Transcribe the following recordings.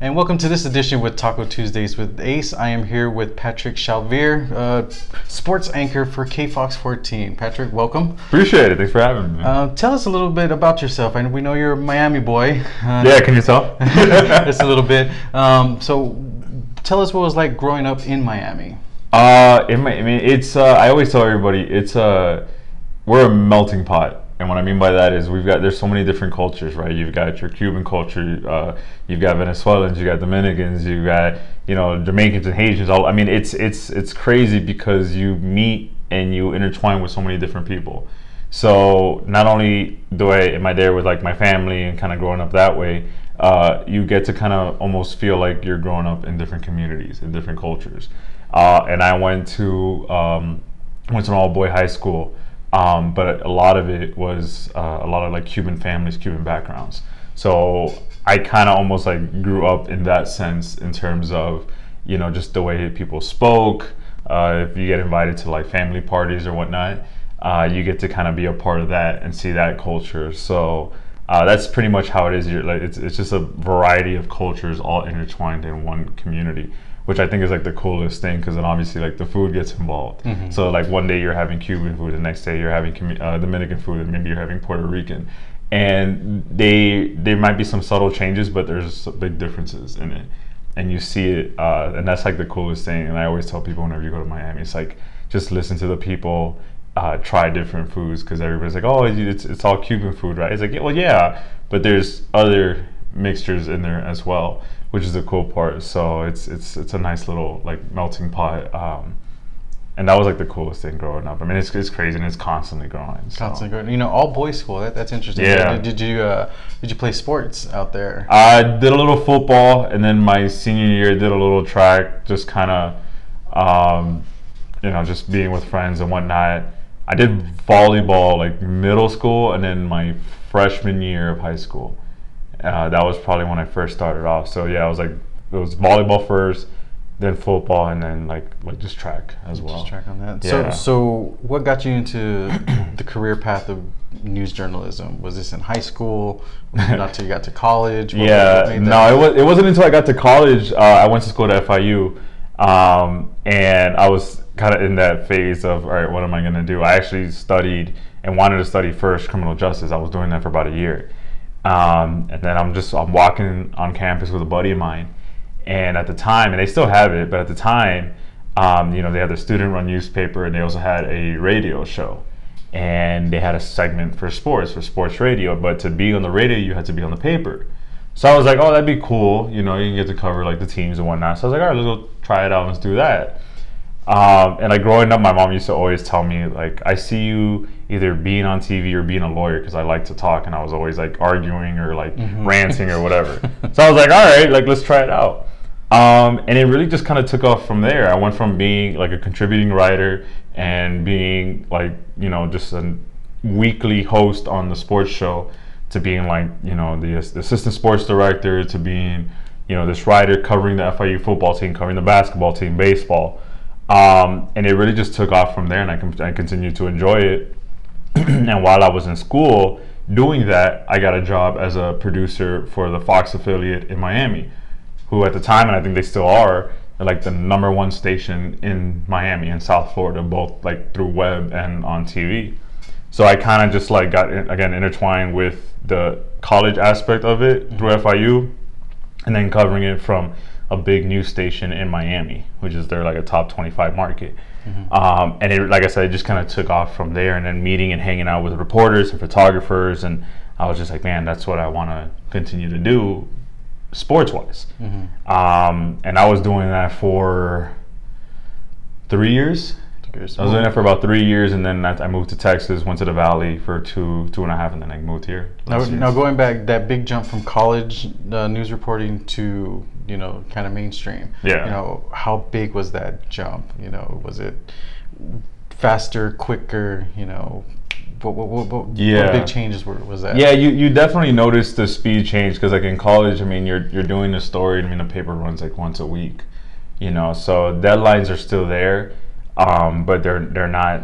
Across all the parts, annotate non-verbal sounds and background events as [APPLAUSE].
And welcome to this edition with Taco Tuesdays with Ace. I am here with Patrick Chalvier, uh, sports anchor for KFOX 14. Patrick, welcome. Appreciate it. Thanks for having me. Uh, tell us a little bit about yourself. And we know you're a Miami boy. Uh, yeah, can you tell? [LAUGHS] just a little bit. Um, so, tell us what it was like growing up in Miami. Uh, in my, I mean, it's. Uh, I always tell everybody it's a. Uh, we're a melting pot and what I mean by that is we've got there's so many different cultures, right? You've got your Cuban culture, uh, you've got Venezuelans, you got Dominicans, you've got you know Jamaicans and Haitians. All I mean, it's it's it's crazy because you meet and you intertwine with so many different people. So not only do I am I there with like my family and kind of growing up that way, uh, you get to kind of almost feel like you're growing up in different communities in different cultures. Uh, and I went to um, went to an all boy high school. Um, but a lot of it was uh, a lot of like Cuban families, Cuban backgrounds. So I kind of almost like grew up in that sense in terms of, you know, just the way people spoke. Uh, if you get invited to like family parties or whatnot, uh, you get to kind of be a part of that and see that culture. So uh, that's pretty much how it is. You're, like it's, it's just a variety of cultures all intertwined in one community which I think is like the coolest thing because then obviously like the food gets involved. Mm-hmm. So like one day you're having Cuban food, the next day you're having uh, Dominican food, and maybe you're having Puerto Rican, and they there might be some subtle changes, but there's big differences in it, and you see it, uh, and that's like the coolest thing. And I always tell people whenever you go to Miami, it's like just listen to the people. Uh, try different foods because everybody's like, oh, it's, it's all Cuban food, right? It's like, well, yeah, but there's other mixtures in there as well which is the cool part. So it's it's it's a nice little like melting pot. Um, and that was like the coolest thing growing up. I mean, it's, it's crazy and it's constantly growing. So. Constantly growing. You know, all boys school. That, that's interesting. Yeah. Did, did you uh, did you play sports out there? I did a little football, and then my senior year did a little track. Just kind of, um, you know, just being with friends and whatnot. I did volleyball like middle school, and then my freshman year of high school. Uh, that was probably when I first started off. So yeah, I was like, it was volleyball first, then football, and then like like just track as well. Just track on that. Yeah. So so what got you into [COUGHS] the career path of news journalism? Was this in high school? Not [LAUGHS] until you got to college? What, yeah, no, it was it wasn't until I got to college. Uh, I went to school at FIU, um, and I was kind of in that phase of all right, what am I going to do? I actually studied and wanted to study first criminal justice. I was doing that for about a year. Um, and then I'm just I'm walking on campus with a buddy of mine, and at the time, and they still have it, but at the time, um, you know, they had the student-run newspaper, and they also had a radio show, and they had a segment for sports for sports radio. But to be on the radio, you had to be on the paper. So I was like, oh, that'd be cool. You know, you can get to cover like the teams and whatnot. So I was like, all right, let's go try it out. Let's do that. Um, and like growing up, my mom used to always tell me like, I see you either being on TV or being a lawyer because I like to talk, and I was always like arguing or like mm-hmm. ranting or whatever. [LAUGHS] so I was like, all right, like let's try it out. Um, and it really just kind of took off from there. I went from being like a contributing writer and being like you know just a weekly host on the sports show to being like you know the, the assistant sports director to being you know this writer covering the FIU football team, covering the basketball team, baseball. Um, and it really just took off from there, and I, com- I continued to enjoy it. [CLEARS THROAT] and while I was in school doing that, I got a job as a producer for the Fox affiliate in Miami, who at the time, and I think they still are, like the number one station in Miami and South Florida, both like through web and on TV. So I kind of just like got again intertwined with the college aspect of it mm-hmm. through FIU, and then covering it from a big news station in Miami, which is their like a top 25 market. Mm-hmm. Um, and it, like I said, it just kind of took off from there. And then meeting and hanging out with reporters and photographers, and I was just like, man, that's what I want to continue to do, sports wise. Mm-hmm. Um, and I was doing that for three years. I was doing that for about three years, and then I moved to Texas, went to the Valley for two, two and a half, and then I moved here. Now, now going back, that big jump from college uh, news reporting to you know kind of mainstream. Yeah. You know, how big was that jump? You know, was it faster, quicker? You know, what, what, what, what, yeah. what big changes were was that? Yeah, you, you definitely noticed the speed change because like in college, I mean, you're you're doing a story. I mean, the paper runs like once a week, you know, so deadlines are still there, um, but they're they're not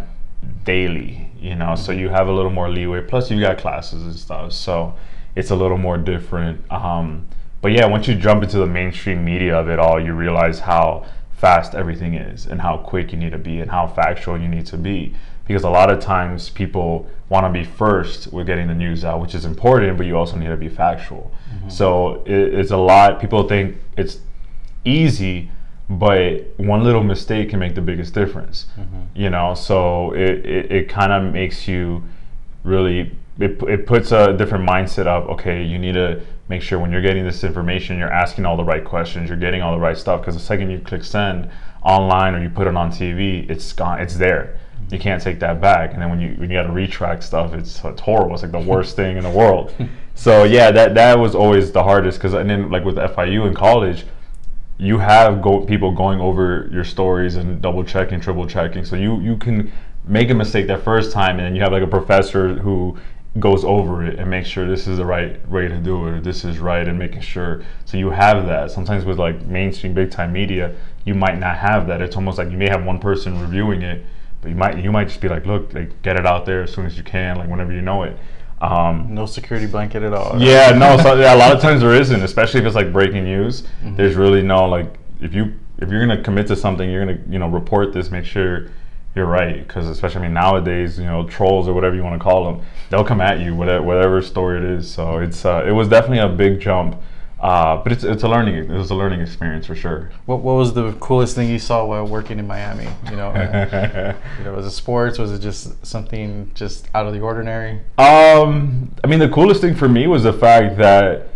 daily, you know. So you have a little more leeway. Plus, you got classes and stuff, so it's a little more different. Um, But yeah, once you jump into the mainstream media of it all, you realize how fast everything is and how quick you need to be and how factual you need to be. Because a lot of times people want to be first with getting the news out, which is important, but you also need to be factual. Mm-hmm. So it, it's a lot. People think it's easy, but one little mistake can make the biggest difference. Mm-hmm. You know, so it, it, it kind of makes you really it, it puts a different mindset up okay you need to make sure when you're getting this information you're asking all the right questions you're getting all the right stuff because the second you click send online or you put it on tv it's gone it's there. You can't take that back. And then when you when you got to retract stuff it's, it's horrible. It's like the worst thing in the world. [LAUGHS] So yeah that that was always the hardest because and then like with fiu in college you have go, people going over your stories and double checking triple checking. So you you can make a mistake that first time and then you have like a professor who goes over it and makes sure this is the right way to do it this is right and making sure. So you have that. Sometimes with like mainstream big time media you might not have that. It's almost like you may have one person reviewing it but you might you might just be like look like get it out there as soon as you can like whenever you know it um, no security blanket at all. Yeah no so, yeah, a lot of times there isn't especially if it's like breaking news. Mm-hmm. there's really no like if you if you're gonna commit to something you're gonna you know report this make sure you're right. Because especially I mean nowadays you know trolls or whatever you want to call them they'll come at you whatever, whatever story it is. So it's uh, it was definitely a big jump uh, but it's, it's a learning it was a learning experience for sure. What, what was the coolest thing you saw while working in Miami? You know, uh, [LAUGHS] you know, was it sports? Was it just something just out of the ordinary? Um, I mean, the coolest thing for me was the fact that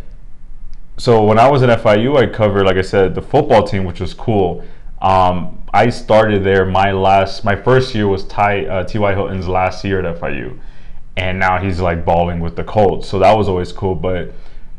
so when I was at FIU, I covered, like I said, the football team, which was cool. Um, I started there. My last, my first year was Ty uh, T.Y. Hilton's last year at FIU, and now he's like balling with the Colts. So that was always cool. But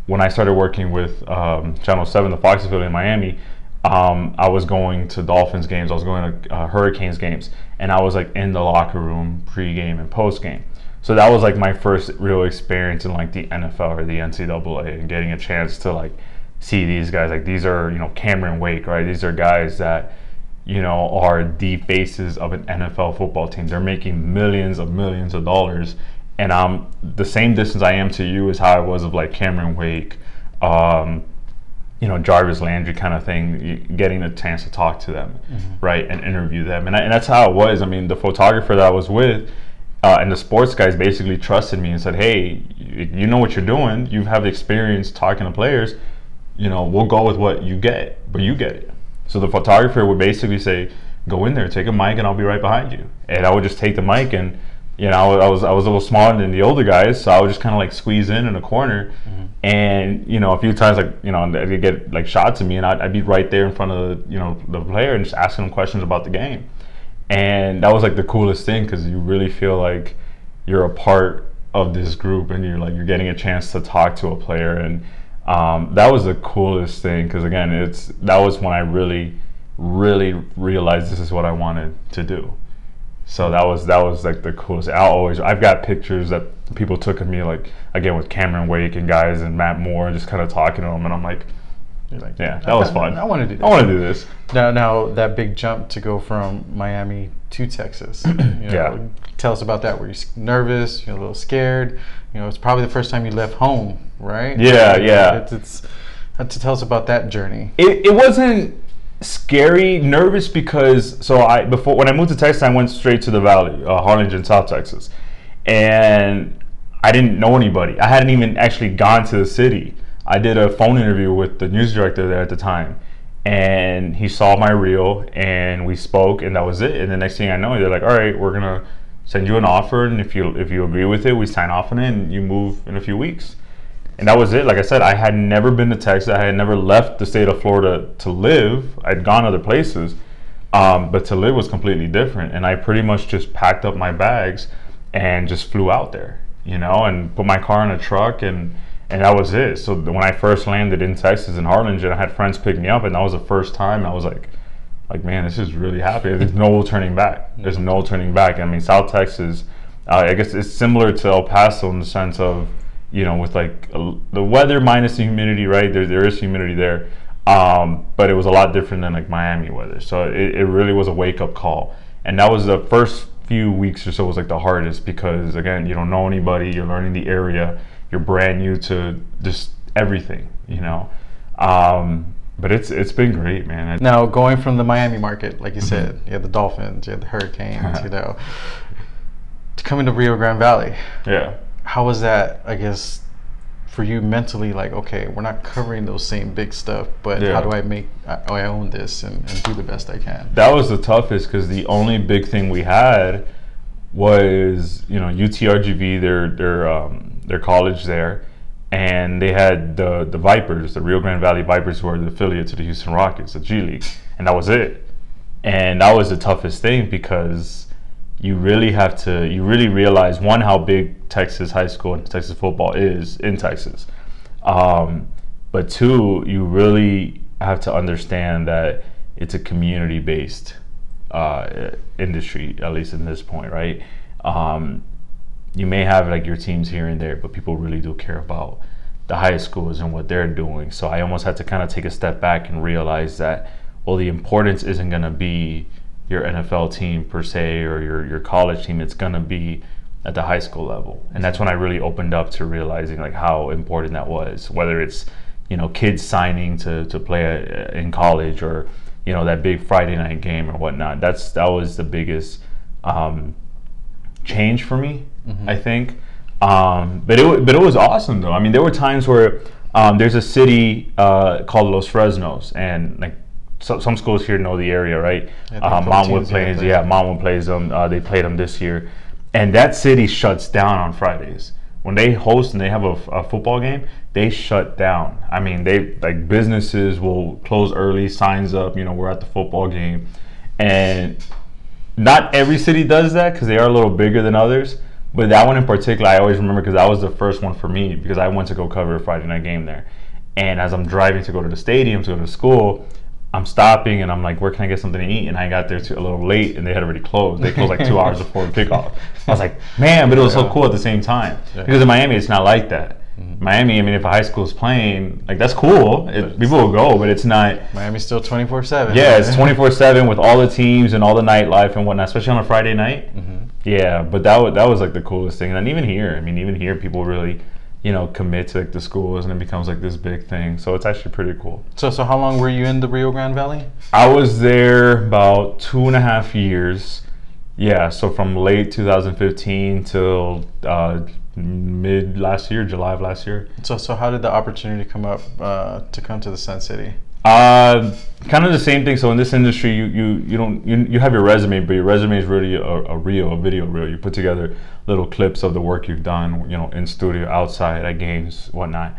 when I started working with um, Channel Seven, the Fox affiliate in Miami, um, I was going to Dolphins games. I was going to uh, Hurricanes games, and I was like in the locker room pre-game and post-game. So that was like my first real experience in like the NFL or the NCAA and getting a chance to like see these guys. Like these are, you know, Cameron Wake, right? These are guys that, you know, are the faces of an NFL football team. They're making millions of millions of dollars. And I'm the same distance I am to you is how I was of like Cameron Wake, um, you know, Jarvis Landry kind of thing, getting a chance to talk to them, mm-hmm. right, and interview them. And, I, and that's how it was. I mean, the photographer that I was with, uh, and the sports guys basically trusted me and said, "Hey, you know what you're doing. You have the experience talking to players you know, we'll go with what you get, but you get it. So the photographer would basically say, go in there, take a mic, and I'll be right behind you. And I would just take the mic, and you know, I was I was a little smaller than the older guys, so I would just kind of like squeeze in in a corner, mm-hmm. and you know, a few times like you know, they get like shots at me, and I'd, I'd be right there in front of the, you know the player and just asking them questions about the game, and that was like the coolest thing because you really feel like you're a part of this group, and you're like you're getting a chance to talk to a player and um, that was the coolest thing because again, it's that was when I really, really realized this is what I wanted to do. So that was that was like the coolest. I always I've got pictures that people took of me like again with Cameron Wake and guys and Matt Moore just kind of talking to them and I'm like, like yeah, that was fun. I want to do. This. I want to do this. Now, now that big jump to go from Miami to Texas. You know, [CLEARS THROAT] yeah. Tell us about that. Were you nervous? You're a little scared. You know, it's probably the first time you left home, right? Yeah, yeah. It's, it's uh, to tell us about that journey. It, it wasn't scary, nervous because so I before when I moved to Texas, I went straight to the Valley, uh, Harlingen, South Texas, and I didn't know anybody. I hadn't even actually gone to the city. I did a phone interview with the news director there at the time, and he saw my reel and we spoke, and that was it. And the next thing I know, they're like, "All right, we're gonna." send you an offer, and if you if you agree with it, we sign off on it, and you move in a few weeks. And that was it. Like I said, I had never been to Texas. I had never left the state of Florida to live. I'd gone other places, um, but to live was completely different. And I pretty much just packed up my bags and just flew out there, you know, and put my car in a truck and and that was it. So when I first landed in Texas in Harlingen, I had friends pick me up, and that was the first time I was like, like, man, this is really happy. There's no turning back. There's no turning back. I mean, South Texas, uh, I guess it's similar to El Paso in the sense of, you know, with like the weather minus the humidity, right? There, there is humidity there. Um, but it was a lot different than like Miami weather. So it, it really was a wake up call. And that was the first few weeks or so was like the hardest because again, you don't know anybody, you're learning the area, you're brand new to just everything, you know. Um, but it's it's been great, man. Now going from the Miami market, like you said, mm-hmm. you had the Dolphins, you had the Hurricanes, you [LAUGHS] know, to coming to Rio Grande Valley. Yeah. How was that? I guess for you mentally, like, okay, we're not covering those same big stuff, but yeah. how do I make I, own this and, and do the best I can? That was the toughest because the only big thing we had was you know UTRGV, their their um, their college there, and they had the the Vipers, the Rio Grande Valley Vipers, who are the affiliate to the Houston Rockets, the G League, and that was it. And that was the toughest thing because you really have to you really realize one how big Texas high school and Texas football is in Texas, um, but two you really have to understand that it's a community based uh, industry at least in this point, right? Um, you may have like your teams here and there, but people really do care about the high schools and what they're doing. So I almost had to kind of take a step back and realize that well, the importance isn't going to be your NFL team per se or your your college team. It's going to be at the high school level, and that's when I really opened up to realizing like how important that was. Whether it's you know kids signing to to play in college or you know that big Friday night game or whatnot. That's that was the biggest um, change for me, mm-hmm. I think. Um, but it but it was awesome though. I mean, there were times where um, there's a city uh, called Los Fresnos, and like so, some schools here know the area, right? Uh, Montwood plays, yeah, Montwood plays them. Uh, they played them this year, and that city shuts down on Fridays when they host and they have a, a, football game. They shut down. I mean, they like businesses will close early, signs up. You know, we're at the football game, and not every city does that because they are a little bigger than others. But that one in particular, I always remember because that was the first one for me because I went to go cover a Friday night game there. And as I'm driving to go to the stadium to go to school, I'm stopping and I'm like, where can I get something to eat? And I got there too, a little late and they had already closed. They closed like two [LAUGHS] hours before kickoff. I was like, man, but it was so cool at the same time. Yeah. Because in Miami, it's not like that. Mm-hmm. Miami, I mean, if a high school is playing, like that's cool. It, people will go, but it's not. Miami's still 24 7. Yeah, it's 24 7 with all the teams and all the nightlife and whatnot, especially on a Friday night. Mm-hmm. Yeah, but that, was, that was like the coolest thing. And even here, I mean, even here, people really you know, commit to like the schools and it becomes like this big thing. So it's actually pretty cool. So so how long were you in the Rio Grande Valley? I was there about two and a half years. Yeah, so from late 2015 till uh, mid last year, July of last year. So, so how did the opportunity come up uh, to come to the Sun City? Uh, kind of the same thing. So in this industry, you you you don't you, you have your resume, but your resume is really a, a reel, a video reel. You put together little clips of the work you've done, you know, in studio, outside, at games, whatnot.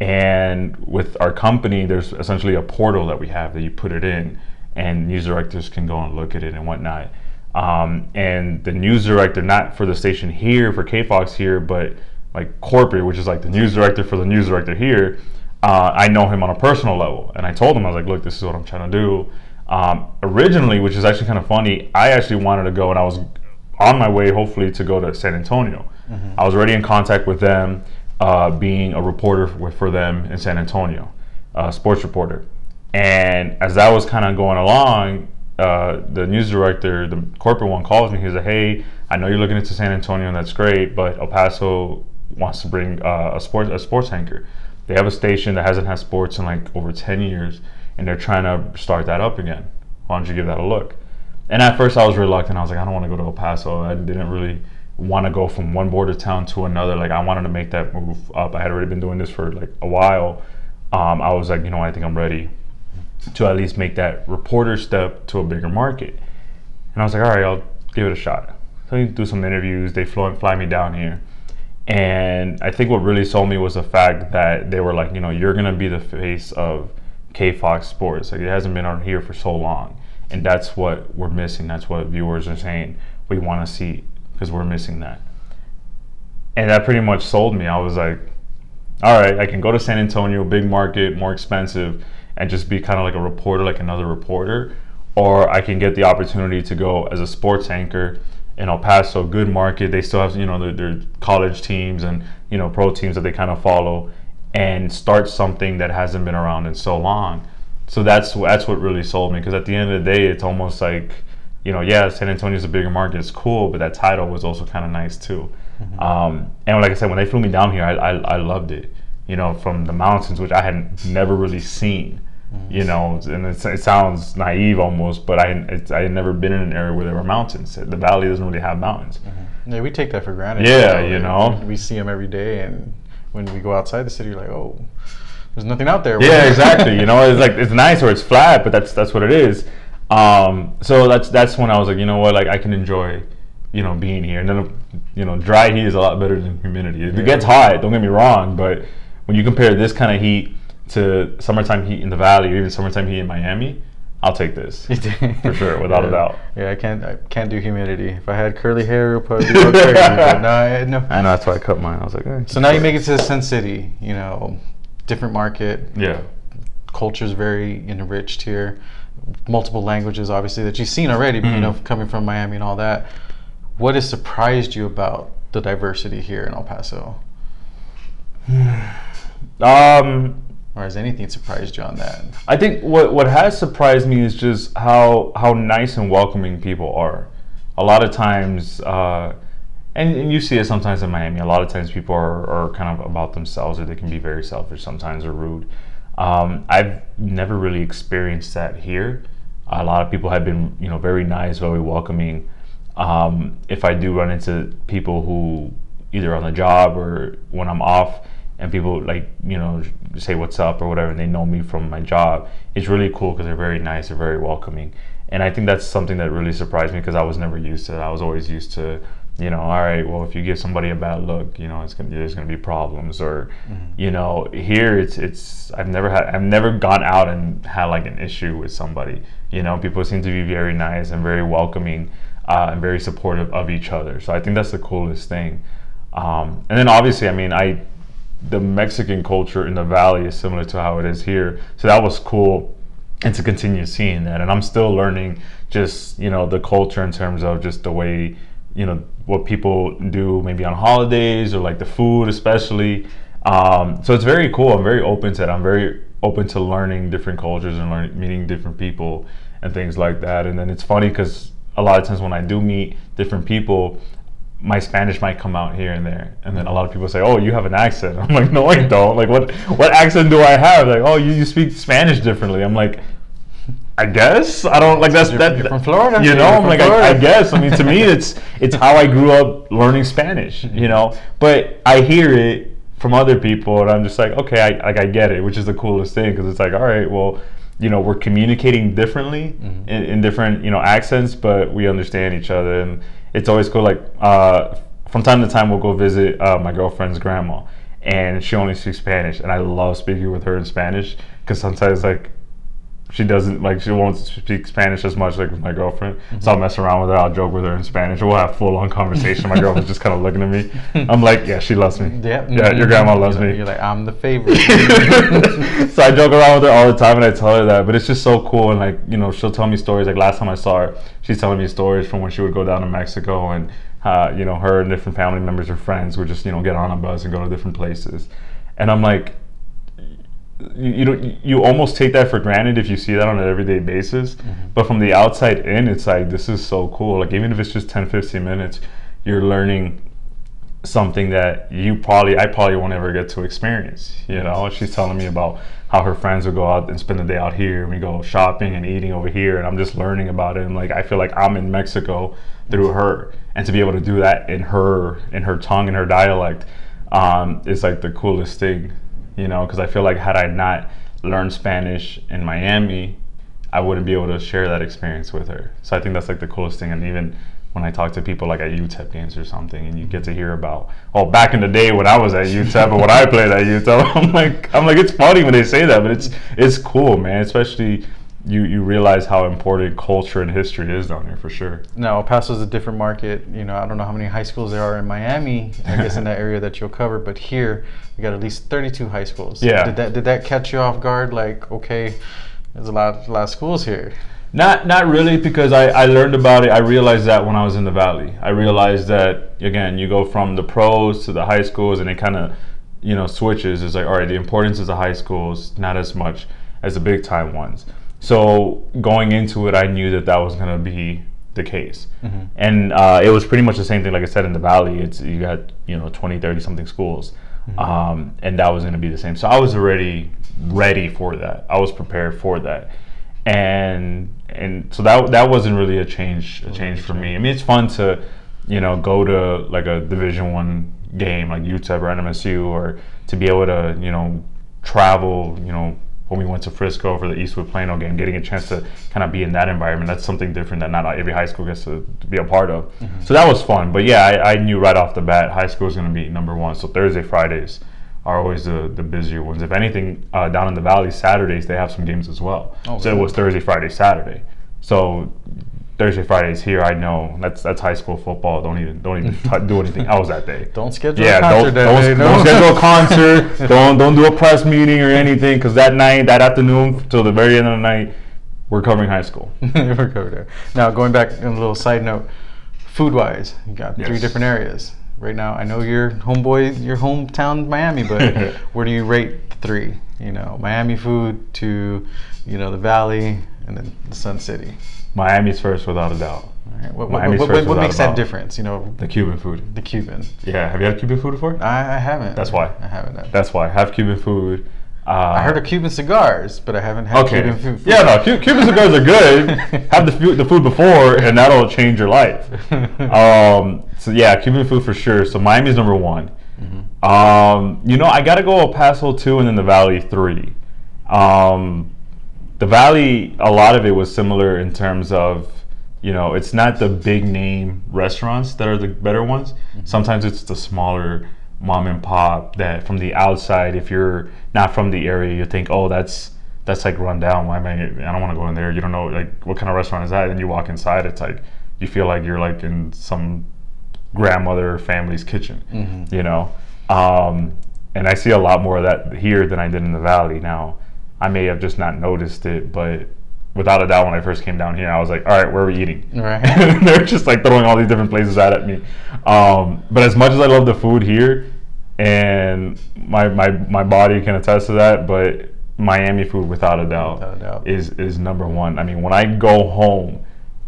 And with our company, there's essentially a portal that we have that you put it in, and news directors can go and look at it and whatnot. Um, and the news director, not for the station here, for KFOX here, but like corporate, which is like the news director for the news director here, uh, I know him on a personal level. And I told him, I was like, look, this is what I'm trying to do. Um, originally, which is actually kind of funny, I actually wanted to go and I was on my way, hopefully, to go to San Antonio. Mm-hmm. I was already in contact with them, uh, being a reporter for, for them in San Antonio, a sports reporter. And as that was kind of going along, uh, the news director, the corporate one, calls me. He's like, "Hey, I know you're looking into San Antonio, and that's great, but El Paso wants to bring uh, a sports a sports anchor. They have a station that hasn't had sports in like over 10 years, and they're trying to start that up again. Why don't you give that a look?" And at first, I was reluctant. I was like, "I don't want to go to El Paso. I didn't really." want to go from one border town to another like i wanted to make that move up i had already been doing this for like a while um, i was like you know i think i'm ready to at least make that reporter step to a bigger market. And I was like, all right, I'll give it a shot. So I do some interviews. They fly me down here. And I think what really sold me was the fact that they were like, you know, you're going to be the face of K Fox Sports. Like it hasn't been on here for so long. And that's what we're missing. That's what viewers are saying we want to see because we're missing that. And that pretty much sold me. I was like, all right, I can go to San Antonio, big market, more expensive and just be kind of like a reporter, like another reporter, or I can get the opportunity to go as a sports anchor in El Paso, good market. They still have you know their, their college teams and you know pro teams that they kind of follow, and start something that hasn't been around in so long. So that's that's what really sold me because at the end of the day, it's almost like you know, yeah, San Antonio's a bigger market, it's cool, but that title was also kind of nice too. Mm-hmm. Um, and like I said, when they flew me down here, I, I, I loved it you know, from the mountains, which I had never really seen. You know, and it, it, sounds naive almost, but I I had never been in an area where there were mountains. The valley doesn't really have mountains. Mm-hmm. Yeah, we take that for granted. Yeah, you know, we see them every day, and when we go outside the city, you're like, oh, there's nothing out there. Yeah, exactly. you know, it's like it's nice or it's flat, but that's that's what it is. Um, so that's that's when I was like, you know what, like I can enjoy, you know, being here. And then, you know, dry heat is a lot better than humidity. It yeah. gets hot. Don't get me wrong, but when you compare this kind of heat to summertime heat in the valley or even summertime heat in Miami, I'll take this [LAUGHS] for sure, without yeah. a doubt. Yeah, I can't. I can't do humidity. If I had curly hair, it would probably be okay. but [LAUGHS] no, I, no. I know that's why I cut mine. I was like, eh, so now you make it to the Sun City. You know, different market. Yeah. Culture's very enriched here. Multiple languages, obviously, that you've seen already. Mm-hmm. You know, coming from Miami and all that. What has surprised you about the diversity here in El Paso? [SIGHS] um, or has anything surprised you on that? I think what what has surprised me is just how how nice and welcoming people are. A lot of times, uh, and, and you see it sometimes in Miami. A lot of times, people are, are kind of about themselves, or they can be very selfish sometimes, or rude. Um, I've never really experienced that here. A lot of people have been, you know, very nice, very welcoming. Um, if I do run into people who either on the job or when I'm off, and people like you know say what's up or whatever and they know me from my job it's really cool because they're very nice they're very welcoming. And i think that's something that really surprised me because i was never used to it i was always used to you know all right well if you give somebody a bad look you know it's gonna there's gonna be problems or mm-hmm. you know here it's it's i've never had i've never gone out and had like an issue with somebody. You know people seem to be very nice and very welcoming uh, and very supportive of each other. So i think that's the coolest thing. Um, and then obviously i mean i the Mexican culture in the valley is similar to how it is here. So that was cool and to continue seeing that. And I'm still learning just, you know, the culture in terms of just the way, you know, what people do maybe on holidays or like the food especially. Um, so it's very cool. I'm very open to it. I'm very open to learning different cultures and learning, meeting different people and things like that. And then it's funny because a lot of times when I do meet different people, my Spanish might come out here and there, and then a lot of people say, "Oh, you have an accent." [LAUGHS] I'm like, "No, I don't. Like, what what accent do I have?" Like, "Oh, you, you speak Spanish differently." I'm like, "I guess I don't like that's you're, that." You're from Florida, you know. I'm like, I, I, guess. I mean, to me, it's it's how I grew up learning Spanish, you know. But I hear it from other people, and I'm just like, okay, I like I get it, which is the coolest thing because it's like, all right, well you know we're communicating differently mm-hmm. in, in, different you know accents but we understand each other and it's always cool. Like uh, from time to time, we'll go visit uh, my girlfriend's grandma, and she only speaks Spanish, and I love speaking with her in Spanish because sometimes like she doesn't like she won't speak Spanish as much like with my girlfriend. Mm-hmm. So I'll mess around with her. I'll joke with her in Spanish. We'll have full on conversation. my girlfriend's just kind of looking at me. I'm like, yeah, she loves me. Yeah, yeah, your grandma loves you're me. You're like, I'm the favorite. [LAUGHS] so I joke around with her all the time, and I tell her that. But it's just so cool, and like you know, she'll tell me stories. Like last time I saw her, she's telling me stories from when she would go down to Mexico and. Uh, you know, her and different family members or friends would just, you know, get on a bus and go to different places. And I'm like, you, you you almost take that for granted if you see that on an everyday basis. Mm-hmm. but from the outside in it's like this is so cool. Like even if it's just 10 15 minutes you're learning something that you probably I probably won't ever get to experience you know? She's telling me about how her friends would go out and spend the day out here. And we go shopping and eating over here and I'm just learning about it. And like I feel like I'm in Mexico through her. And to be able to do that in her in her tongue and her dialect um, is like the coolest thing you know, because I feel like had I not learned Spanish in Miami, I wouldn't be able to share that experience with her. So I think that's like the coolest thing. And even when I talk to people like at UTEP games or something, and you get to hear about, oh, back in the day when I was at UTEP or when I played at UTEP, [LAUGHS] I'm like, I'm like, it's funny when they say that, but it's it's cool, man. Especially you you realize how important culture and history is down here for sure. No, El Paso is a different market. You know, I don't know how many high schools there are in Miami. I guess in [LAUGHS] that area that you'll cover, but here we got at least 32 high schools. Yeah. Did that did that catch you off guard? Like, okay, there's a lot a lot of schools here. Not not really because I, I learned about it. I realized that when I was in the valley. I realized that again, you go from the pros to the high schools, and it kind of you know switches. It's like all right, the importance of the high schools not as much as the big time ones. So going into it, I knew that that was going to be the case. Mm-hmm. And uh, it was pretty much the same thing, like I said, in the Valley. It's You got, you know, 20, 30 something schools. um, and that was going to be the same. So I was already ready for that. I was prepared for that, and and so that that wasn't really a change a change for me. I mean, it's fun to you know go to like a Division One game like UTEP or NMSU, or to be able to you know travel you know when we went to Frisco for the Eastwood Plano game, getting a chance to kind of be in that environment. That's something different that not every high school gets to, to be a part of. Mm-hmm. So that was fun. But yeah, I, I, knew right off the bat high school is going to be number one. So Thursday, Fridays are always the, the busier ones. If anything, uh, down in the valley, Saturdays they have some games as well. Oh, so really? it was Thursday, Friday, Saturday. So Thursday, Fridays here, I know that's that's high school football. Don't even don't even [LAUGHS] t- do anything else that day. Don't schedule yeah, a concert don't, don't, day, don't schedule a concert. [LAUGHS] don't don't do a press meeting or anything because that night, that afternoon till the very end of the night, we're covering high school. [LAUGHS] we're covering Now going back on a little side note, food wise, you got yes. three different areas right now. I know your homeboy, your hometown Miami, but where do you rate the three? You know, Miami food to, you know, the Valley and then the Sun City. Miami's first, without a doubt. Right. What, what, what, what makes that difference? You know, the Cuban food. The Cuban. Yeah. Have you had Cuban food before? I, I haven't. That's why. I haven't. Had. That's why. Have Cuban food. Uh, I heard of Cuban cigars, but I haven't had okay. Cuban food. Yeah, no, Cuban cigars are good. [LAUGHS] Have the food, the food before, and that'll change your life. [LAUGHS] Um, so yeah, Cuban food for sure. So Miami's number one. Mm-hmm. Um, you know, I gotta go El Paso two, and then the Valley three. Um, the Valley, a lot of it was similar in terms of, you know, it's not the big name restaurants that are the better ones. Mm-hmm. Sometimes it's the smaller mom and pop that from the outside, if you're not from the area, you think, oh, that's that's like run down. Why am I? I don't want to go in there. You don't know like what kind of restaurant is that. And you walk inside, it's like you feel like you're like in some grandmother family's kitchen. Mm-hmm. You know, um, and I see a lot more of that here than I did in the valley. Now, I may have just not noticed it, but without a doubt, when I first came down here, I was like, all right, where are we eating? Right. [LAUGHS] they're just like throwing all these different places out at me. Um, but as much as I love the food here, and my, my, my body can attest to that, but Miami food, without a doubt, without a doubt. is is number one. I mean, when I go home,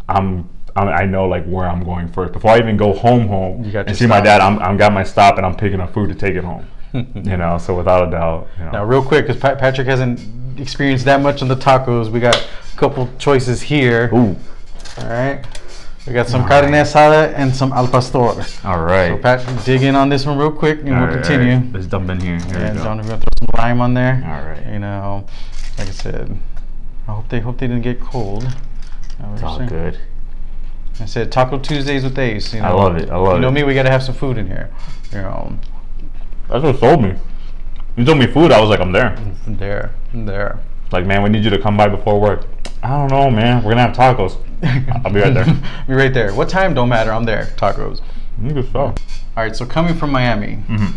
I'm I know like where I'm going first. Before I even go home, home and see stop. my dad, I'm I'm got my stop and I'm picking up food to take it home. [LAUGHS] you know, so without a doubt. You know. Now, real quick, because Patrick hasn't experienced that much on the tacos, we got a couple choices here. Ooh. All right. We got some All carne right. asada and some al pastor. All right. So Pat, dig in on this one real quick, and All we'll right, continue. Right. Let's dump in here. here yeah, John, we're gonna throw some lime on there. All right. You know, like I said, I hope they hope they didn't get cold. It's all saying. good. I said Taco Tuesdays with Ace. You know, I love it. I love it. You know me, we gotta have some food in here. You know. That's what sold me. You told me food, I was like, I'm there. There, there. Like, man, we need you to come by before work. I don't know, man. We're gonna have tacos. I'll be right there. [LAUGHS] be right there. What time don't matter. I'm there. Tacos. Good stuff. All right. So coming from Miami, mm-hmm.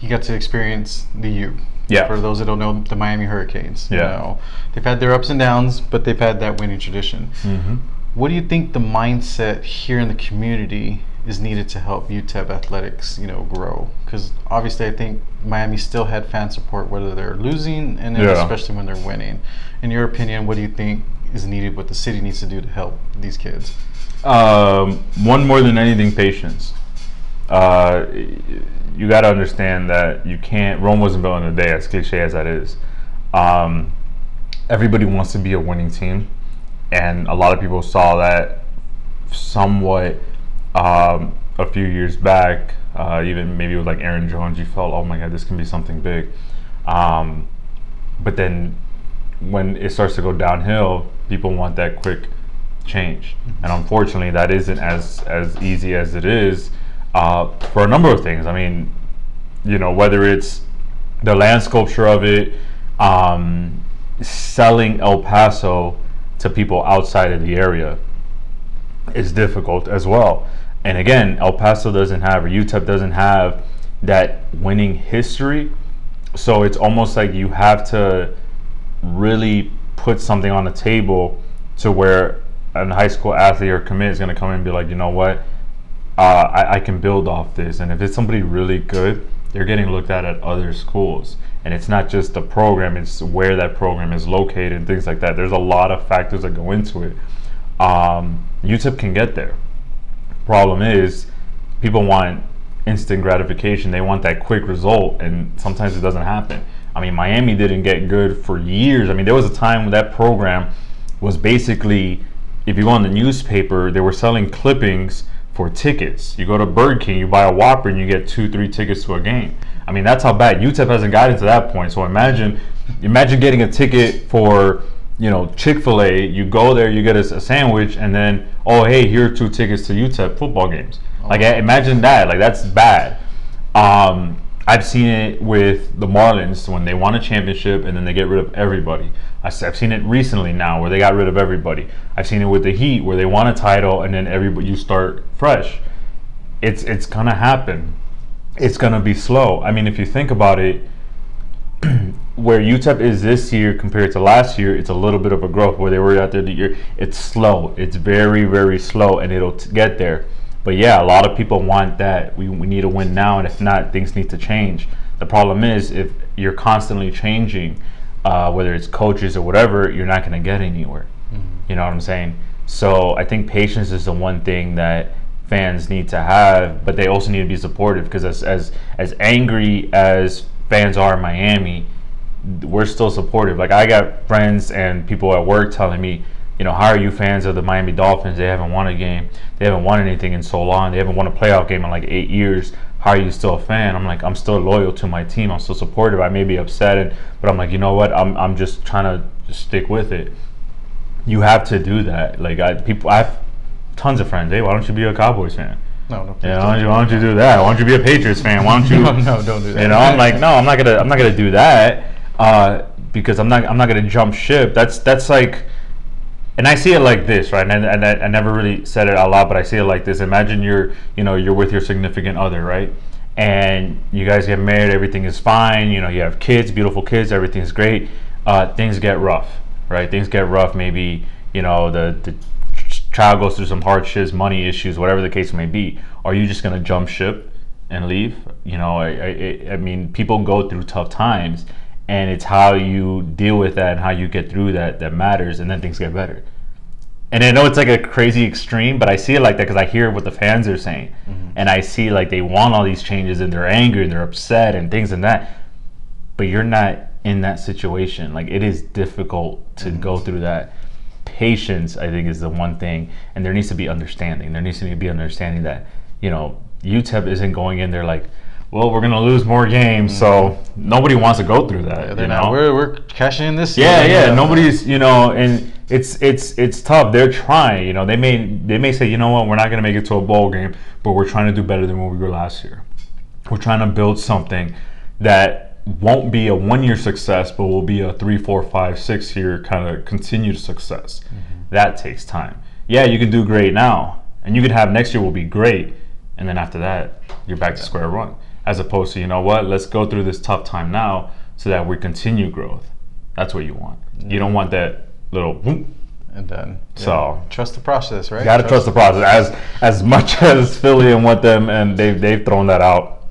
you got to experience the U. Yeah. For those that don't know, the Miami Hurricanes. Yeah. You know, they've had their ups and downs, but they've had that winning tradition. Mm-hmm. What do you think the mindset here in the community is needed to help UTEP athletics, you know, grow? Because obviously, I think Miami still had fan support whether they're losing and yeah. especially when they're winning. In your opinion, what do you think is needed? What the city needs to do to help these kids? Um, one more than anything, patience. Uh, you got to understand that you can't. Rome wasn't built in a day, as cliche as that is. Um, everybody wants to be a winning team, and a lot of people saw that somewhat um, a few years back, uh, even maybe with like Aaron Jones, you felt, oh my God, this can be something big. Um, but then when it starts to go downhill, people want that quick change, mm-hmm. and unfortunately, that isn't as as easy as it is uh, for a number of things. I mean, you know, whether it's the land sculpture of it, um, selling El Paso to people outside of the area is difficult as well. And again, El Paso doesn't have, or UTEP doesn't have that winning history. So it's almost like you have to really put something on the table to where a high school athlete or commit is going to come in and be like, you know what, uh, I, I can build off this. And if it's somebody really good, they're getting looked at at other schools. And it's not just the program, it's where that program is located and things like that. There's a lot of factors that go into it. Um, UTEP can get there. Problem is, people want instant gratification. They want that quick result, and sometimes it doesn't happen. I mean, Miami didn't get good for years. I mean, there was a time when that program was basically, if you go on the newspaper, they were selling clippings for tickets. You go to Burger King, you buy a Whopper, and you get two, three tickets to a game. I mean, that's how bad UTEP hasn't gotten to that point. So imagine, imagine getting a ticket for you know Chick Fil A. You go there, you get a, a, sandwich, and then oh hey, here are two tickets to UTEP football games. Oh. Like imagine that. Like that's bad. Um, I've seen it with the Marlins when they won a championship and then they get rid of everybody. I've seen it recently now where they got rid of everybody. I've seen it with the Heat where they won a title and then everybody you start fresh. It's it's gonna happen. It's gonna be slow. I mean, if you think about it, [CLEARS THROAT] where UTEP is this year compared to last year, it's a little bit of a growth. Where they were out there the year, it's slow. It's very very slow, and it'll t- get there. But yeah, a lot of people want that. We, we need to win now, and if not, things need to change. The problem is if you're constantly changing, uh, whether it's coaches or whatever, you're not going to get anywhere. Mm-hmm. You know what I'm saying? So I think patience is the one thing that fans need to have, but they also need to be supportive because as as as angry as fans are in Miami, we're still supportive. Like I got friends and people at work telling me you know, how are you fans of the Miami Dolphins? They haven't won a game. They haven't won anything in so long. They haven't won a playoff game in like eight years. How are you still a fan? I'm like, I'm still loyal to my team. I'm still supportive. I may be upset, but I'm like, you know what? I'm, I'm just trying to stick with it. You have to do that. Like, I people, I have tons of friends. Hey, why don't you be a Cowboys fan? No, no. Yeah, why don't, you, why don't you do that? Why don't you be a Patriots fan? Why don't you? [LAUGHS] no, no, don't do that. You know, I'm like, no, I'm not gonna, I'm not gonna do that uh, because I'm not, I'm not gonna jump ship. That's that's like and I see it like this, right? And, and I, I, never really said it a lot, but I see it like this. Imagine you're, you know, you're with your significant other, right? And you guys get married, everything is fine. You know, you have kids, beautiful kids, everything's great. Uh, things get rough, right? Things get rough. Maybe you know the the child goes through some hardships, money issues, whatever the case may be. Are you just gonna jump ship and leave? You know, I, I, I mean, people go through tough times and it's how you deal with that and how you get through that that matters and then things get better. And i know it's like a crazy extreme but i see it like that because i hear what the fans are saying. Mm-hmm. and i see like they want all these changes and they're angry and they're upset and things and that. But you're not in that situation. Like it is difficult to mm-hmm. go through that. Patience i think is the one thing. And there needs to be understanding. There needs to be understanding that you know utep isn't going in there like well, we're gonna lose more games, so mm-hmm. nobody wants to go through that. Yeah, you know? we're we're cashing in this. Yeah, yeah, yeah. Nobody's, you know, and it's it's it's tough. They're trying. You know, they may they may say, you know what, we're not gonna make it to a bowl game, but we're trying to do better than what we were last year. We're trying to build something that won't be a one year success, but will be a three, four, five, six year kind of continued success. Mm-hmm. That takes time. Yeah, you can do great now, and you can have next year will be great, and then after that, you're back to square one as opposed to you know what let's go through this tough time now so that we continue growth. That's what you want. Mm-hmm. you don't want that little whoop, and then so yeah. trust the process right? you got to trust, trust the process. As as much [LAUGHS] as philly and what them and they've, they've thrown that out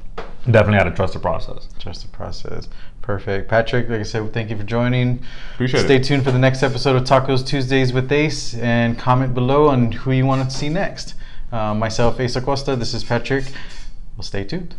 definitely got to trust the process. Trust the process. Perfect. Patrick like i said thank you for joining. Appreciate stay it. tuned for the next episode of tacos tuesdays with ace and comment below on who you want to see next. Uh, myself ace acosta. This is patrick. Well stay tuned